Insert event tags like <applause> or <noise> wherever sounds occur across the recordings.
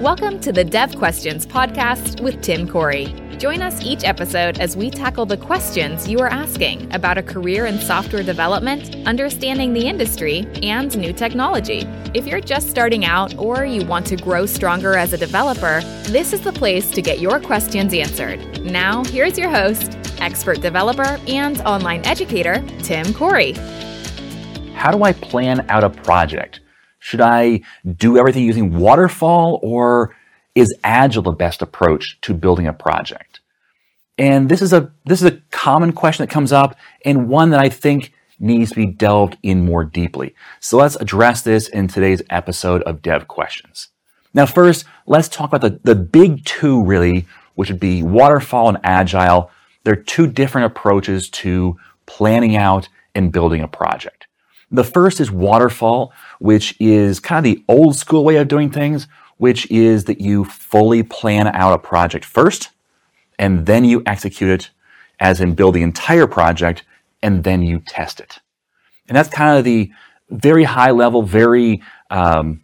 Welcome to the Dev Questions podcast with Tim Corey. Join us each episode as we tackle the questions you are asking about a career in software development, understanding the industry, and new technology. If you're just starting out or you want to grow stronger as a developer, this is the place to get your questions answered. Now, here's your host, expert developer and online educator, Tim Corey. How do I plan out a project? Should I do everything using waterfall or is agile the best approach to building a project? And this is a this is a common question that comes up and one that I think needs to be delved in more deeply. So let's address this in today's episode of Dev Questions. Now first, let's talk about the, the big two really, which would be waterfall and agile. They're two different approaches to planning out and building a project. The first is waterfall, which is kind of the old school way of doing things, which is that you fully plan out a project first, and then you execute it, as in build the entire project, and then you test it. And that's kind of the very high level, very um,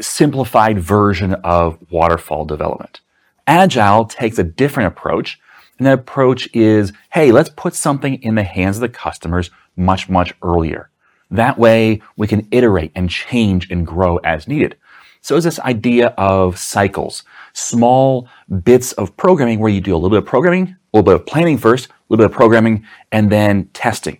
simplified version of waterfall development. Agile takes a different approach, and that approach is, hey, let's put something in the hands of the customers much, much earlier. That way we can iterate and change and grow as needed. So it's this idea of cycles, small bits of programming where you do a little bit of programming, a little bit of planning first, a little bit of programming, and then testing.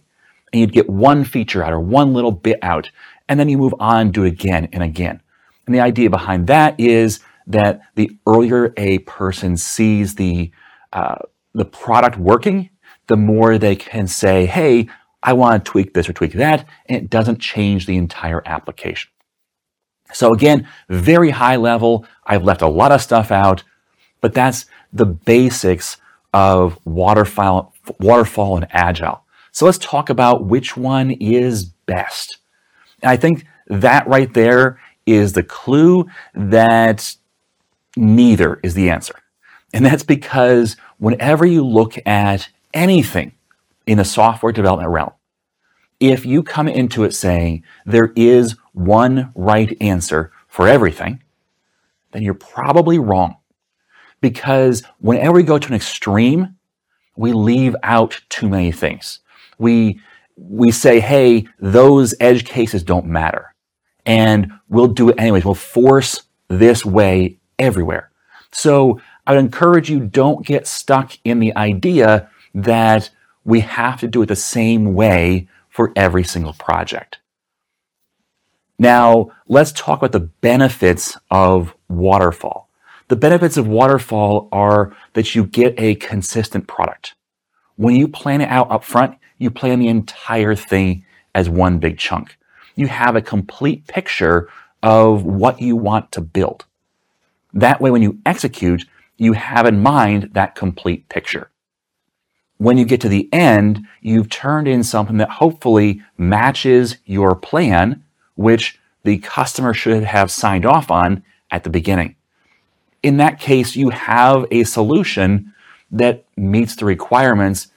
And you'd get one feature out or one little bit out, and then you move on, do it again and again. And the idea behind that is that the earlier a person sees the uh, the product working, the more they can say, "Hey, I want to tweak this or tweak that, and it doesn't change the entire application. So again, very high level. I've left a lot of stuff out, but that's the basics of waterfall, waterfall and agile. So let's talk about which one is best. And I think that right there is the clue that neither is the answer. And that's because whenever you look at anything in the software development realm, if you come into it saying there is one right answer for everything, then you're probably wrong. Because whenever we go to an extreme, we leave out too many things. We, we say, hey, those edge cases don't matter. And we'll do it anyways. We'll force this way everywhere. So I would encourage you don't get stuck in the idea that we have to do it the same way for every single project. Now, let's talk about the benefits of waterfall. The benefits of waterfall are that you get a consistent product. When you plan it out up front, you plan the entire thing as one big chunk. You have a complete picture of what you want to build. That way, when you execute, you have in mind that complete picture when you get to the end, you've turned in something that hopefully matches your plan, which the customer should have signed off on at the beginning. In that case, you have a solution that meets the requirements,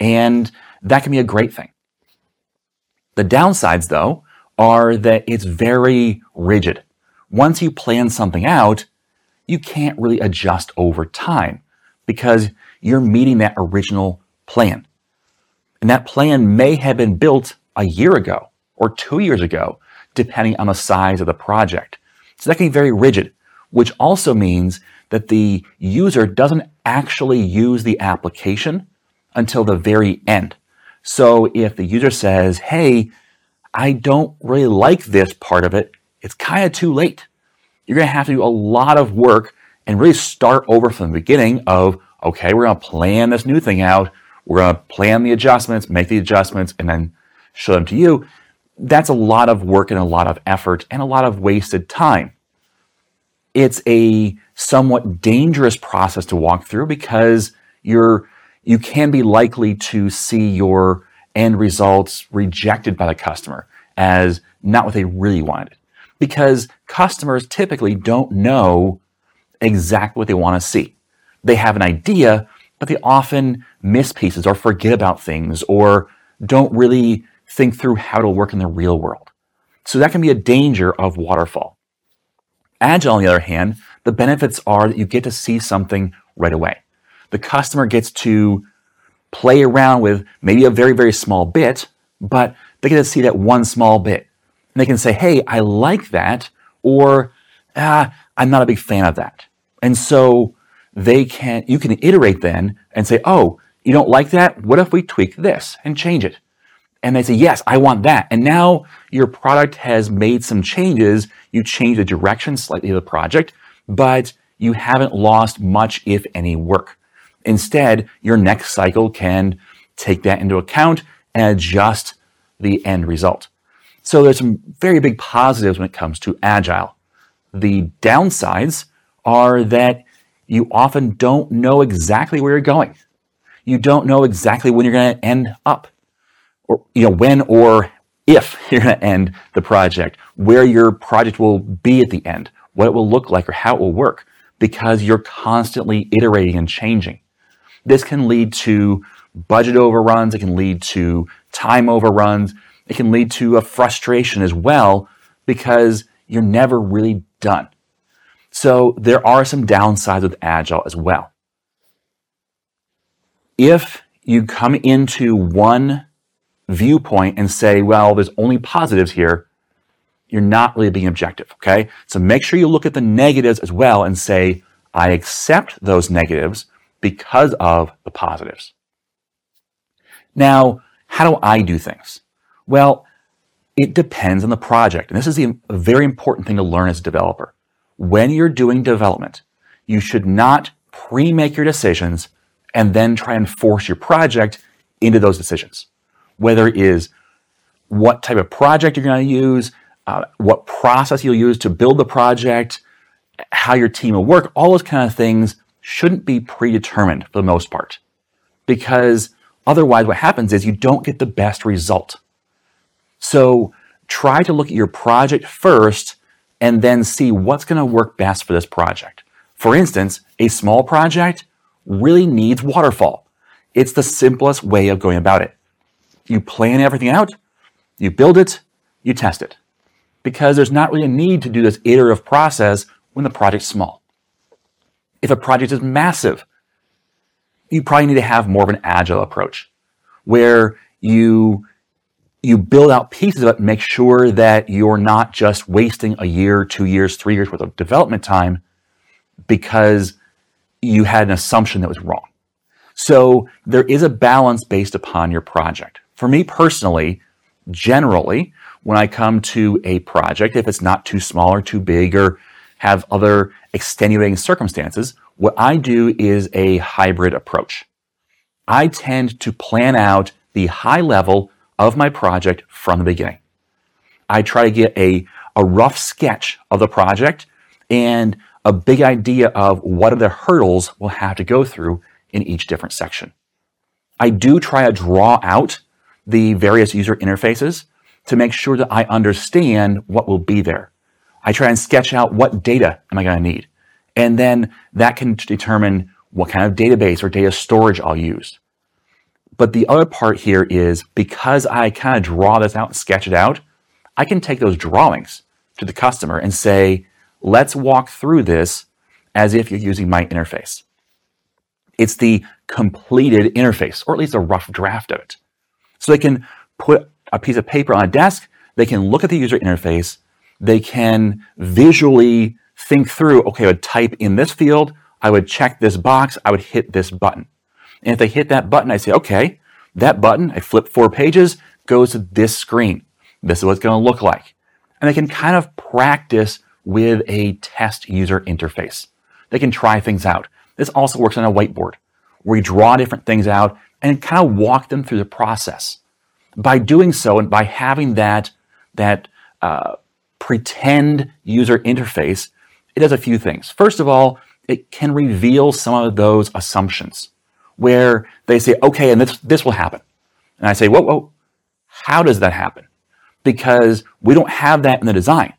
and that can be a great thing. The downsides, though, are that it's very rigid. Once you plan something out, you can't really adjust over time because you're meeting that original plan. And that plan may have been built a year ago or two years ago, depending on the size of the project. So that can be very rigid, which also means that the user doesn't actually use the application until the very end. So if the user says, Hey, I don't really like this part of it, it's kind of too late. You're going to have to do a lot of work and really start over from the beginning of, okay, we're going to plan this new thing out. We're going to plan the adjustments, make the adjustments, and then show them to you. That's a lot of work and a lot of effort and a lot of wasted time. It's a somewhat dangerous process to walk through because you're, you can be likely to see your end results rejected by the customer as not what they really wanted. Because customers typically don't know exactly what they want to see. They have an idea, but they often miss pieces or forget about things or don't really think through how to work in the real world. So that can be a danger of waterfall. Agile, on the other hand, the the benefits are that you get to see something right away. The customer gets to play around with maybe a very, very small bit, but they get to see that one small bit. And they can say, hey, I like that, or ah, I'm not a big fan of that. And so they can, you can iterate then and say, oh, you don't like that? What if we tweak this and change it? And they say, yes, I want that. And now your product has made some changes. You change the direction slightly of the project, but you haven't lost much, if any, work. Instead, your next cycle can take that into account and adjust the end result. So there's some very big positives when it comes to agile. The downsides are that you often don't know exactly where you're going. You don't know exactly when you're going to end up or, you know, when or if <laughs> you're going to end the project, where your project will be at the end, what it will look like or how it will work because you're constantly iterating and changing. This can lead to budget overruns. It can lead to time overruns. It can lead to a frustration as well because you're never really done. So there are some downsides with Agile as well. If you come into one viewpoint and say, well, there's only positives here, you're not really being objective, okay? So make sure you look at the negatives as well and say, I accept those negatives because of the positives. Now, how do I do things? Well, it depends on the project. And this is a very important thing to learn as a developer. When you're doing development, you should not pre-make your decisions and then try and force your project into those decisions. Whether it is what type of project you're going to use, uh, what process you'll use to build the project, how your team will work, all those kind of things shouldn't be predetermined for the most part. Because otherwise, what happens is you don't get the best result. So try to look at your project first and then see what's going to work best for this project. For instance, a small project really needs waterfall. It's the simplest way of going about it. You plan everything out, you build it, you test it. Because there's not really a need to do this iterative process when the project's small. If a project is massive, you probably need to have more of an agile approach where you you build out pieces of it, make sure that you're not just wasting a year, two years, three years worth of development time because you had an assumption that was wrong. So there is a balance based upon your project. For me personally, generally, when I come to a project, if it's not too small or too big or have other extenuating circumstances, what I do is a hybrid approach. I tend to plan out the high level of my project from the beginning. I try to get a, a rough sketch of the project and a big idea of what are the hurdles we'll have to go through in each different section. I do try to draw out the various user interfaces to make sure that I understand what will be there. I try and sketch out what data am I going to need. And then that can determine what kind of database or data storage I'll use. But the other part here is because I kind of draw this out and sketch it out, I can take those drawings to the customer and say, let's walk through this as if you're using my interface. It's the completed interface, or at least a rough draft of it. So they can put a piece of paper on a desk, they can look at the user interface, they can visually think through, okay, I would type in this field, I would check this box, I would hit this button. And if they hit that button, I say, okay, that button, I flip four pages, goes to this screen. This is what it's going to look like. And they can kind of practice with a test user interface. They can try things out. This also works on a whiteboard where you draw different things out and kind of walk them through the process. By doing so and by having that, that uh, pretend user interface, it does a few things. First of all, it can reveal some of those assumptions where they say, okay, and this, this will happen. And I say, whoa, whoa, how does that happen? Because we don't have that in the design.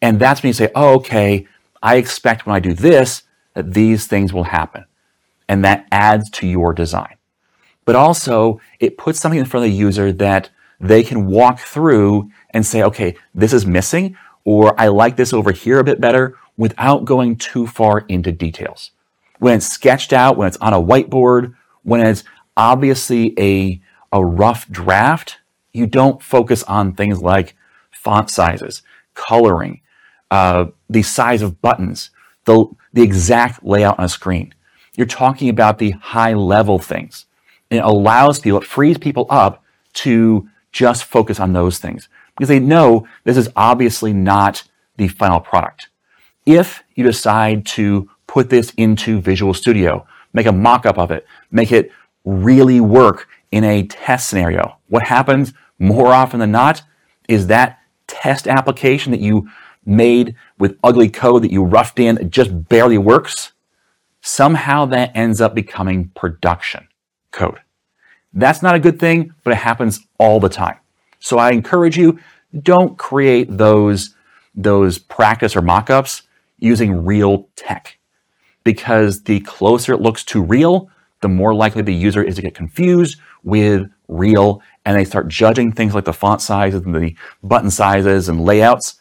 And that's when you say, oh, okay, I expect when I do this that these things will happen. And that adds to your design. But also, it puts something in front of the user that they can walk through and say, okay, this is missing, or I like this over here a bit better, without going too far into details. When it's sketched out, when it's on a whiteboard, when it's obviously a, a rough draft, you don't focus on things like font sizes, coloring, uh, the size of buttons, the, the exact layout on a screen. You're talking about the high level things. It allows people, it frees people up to just focus on those things because they know this is obviously not the final product. If you decide to put this into Visual Studio, make a mock-up of it, make it really work in a test scenario, what happens more often than not is that test application that you made with ugly code that you roughed in, it just barely works. Somehow that ends up becoming production code. That's not a good thing, but it happens all the time. So I encourage you, don't create those, those practice or mock-ups using real tech. Because the closer it looks to real, the more likely the user is to get confused with real and they start judging things like the font sizes and the button sizes and layouts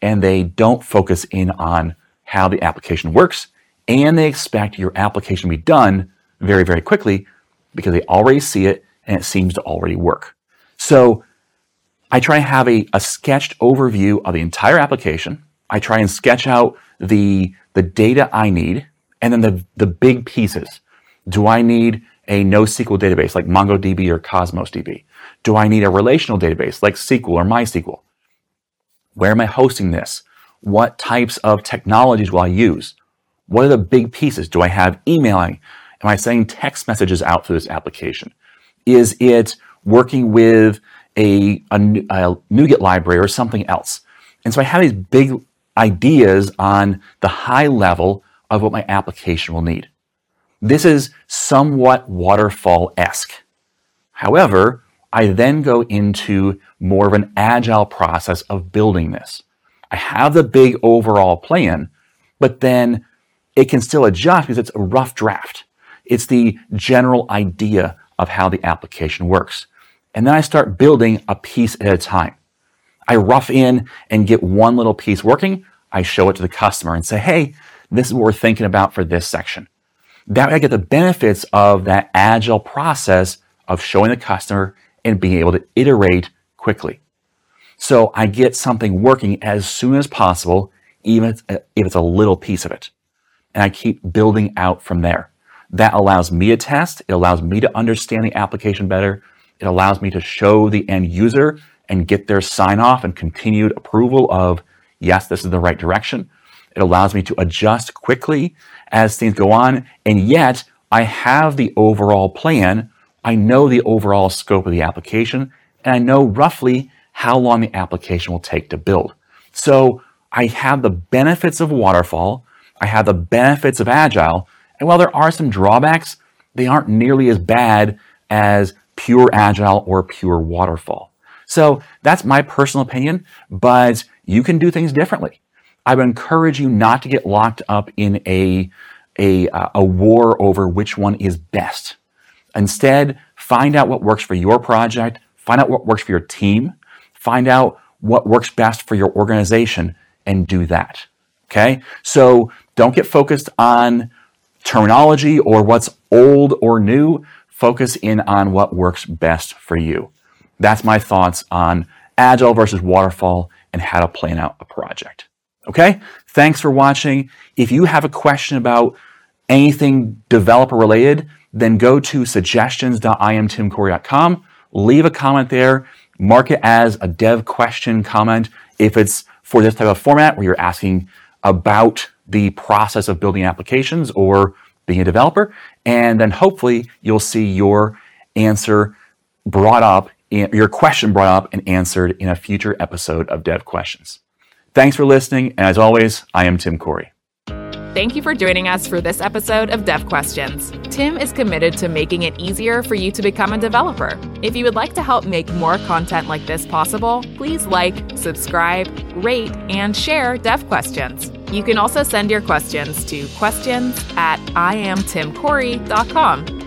and they don't focus in on how the application works and they expect your application to be done very, very quickly because they already see it and it seems to already work. So I try to have a, a sketched overview of the entire application. I try and sketch out the, the data I need and then the, the big pieces. Do I need a NoSQL database like MongoDB or Cosmos DB? Do I need a relational database like SQL or MySQL? Where am I hosting this? What types of technologies will I use? What are the big pieces? Do I have emailing? Am I sending text messages out through this application? Is it working with a, a, a NuGet library or something else? And so I have these big ideas on the high level of what my application will need. This is somewhat waterfall-esque. However, I then go into more of an agile process of building this. I have the big overall plan, but then it can still adjust because it's a rough draft. It's the general idea of how the application works. And then I start building a piece at a time. I rough in and get one little piece working. I show it to the customer and say, hey, this is what we're thinking about for this section. That way I get the benefits of that agile process of showing the customer and being able to iterate quickly. So I get something working as soon as possible, even if it's a little piece of it. And I keep building out from there. That allows me to test. It allows me to understand the application better. It allows me to show the end user and get their sign off and continued approval of, yes, this is the right direction. It allows me to adjust quickly as things go on. And yet I have the overall plan I know the overall scope of the application, and I know roughly how long the application will take to build. So I have the benefits of waterfall, I have the benefits of agile, and while there are some drawbacks, they aren't nearly as bad as pure agile or pure waterfall. So that's my personal opinion, but you can do things differently. I would encourage you not to get locked up in a, a, uh, a war over which one is best. Instead, find out what works for your project, find out what works for your team, find out what works best for your organization, and do that. Okay? So don't get focused on terminology or what's old or new. Focus in on what works best for you. That's my thoughts on agile versus waterfall and how to plan out a project. Okay? Thanks for watching. If you have a question about anything developer related, then go to suggestions.iamtimcorey.com, leave a comment there, mark it as a dev question comment if it's for this type of format where you're asking about the process of building applications or being a developer. And then hopefully you'll see your answer brought up, your question brought up and answered in a future episode of Dev Questions. Thanks for listening. And as always, I am Tim Corey. Thank you for joining us for this episode of Dev Questions. Tim is committed to making it easier for you to become a developer. If you would like to help make more content like this possible, please like, subscribe, rate, and share Dev Questions. You can also send your questions to questions at iamtimcorey.com.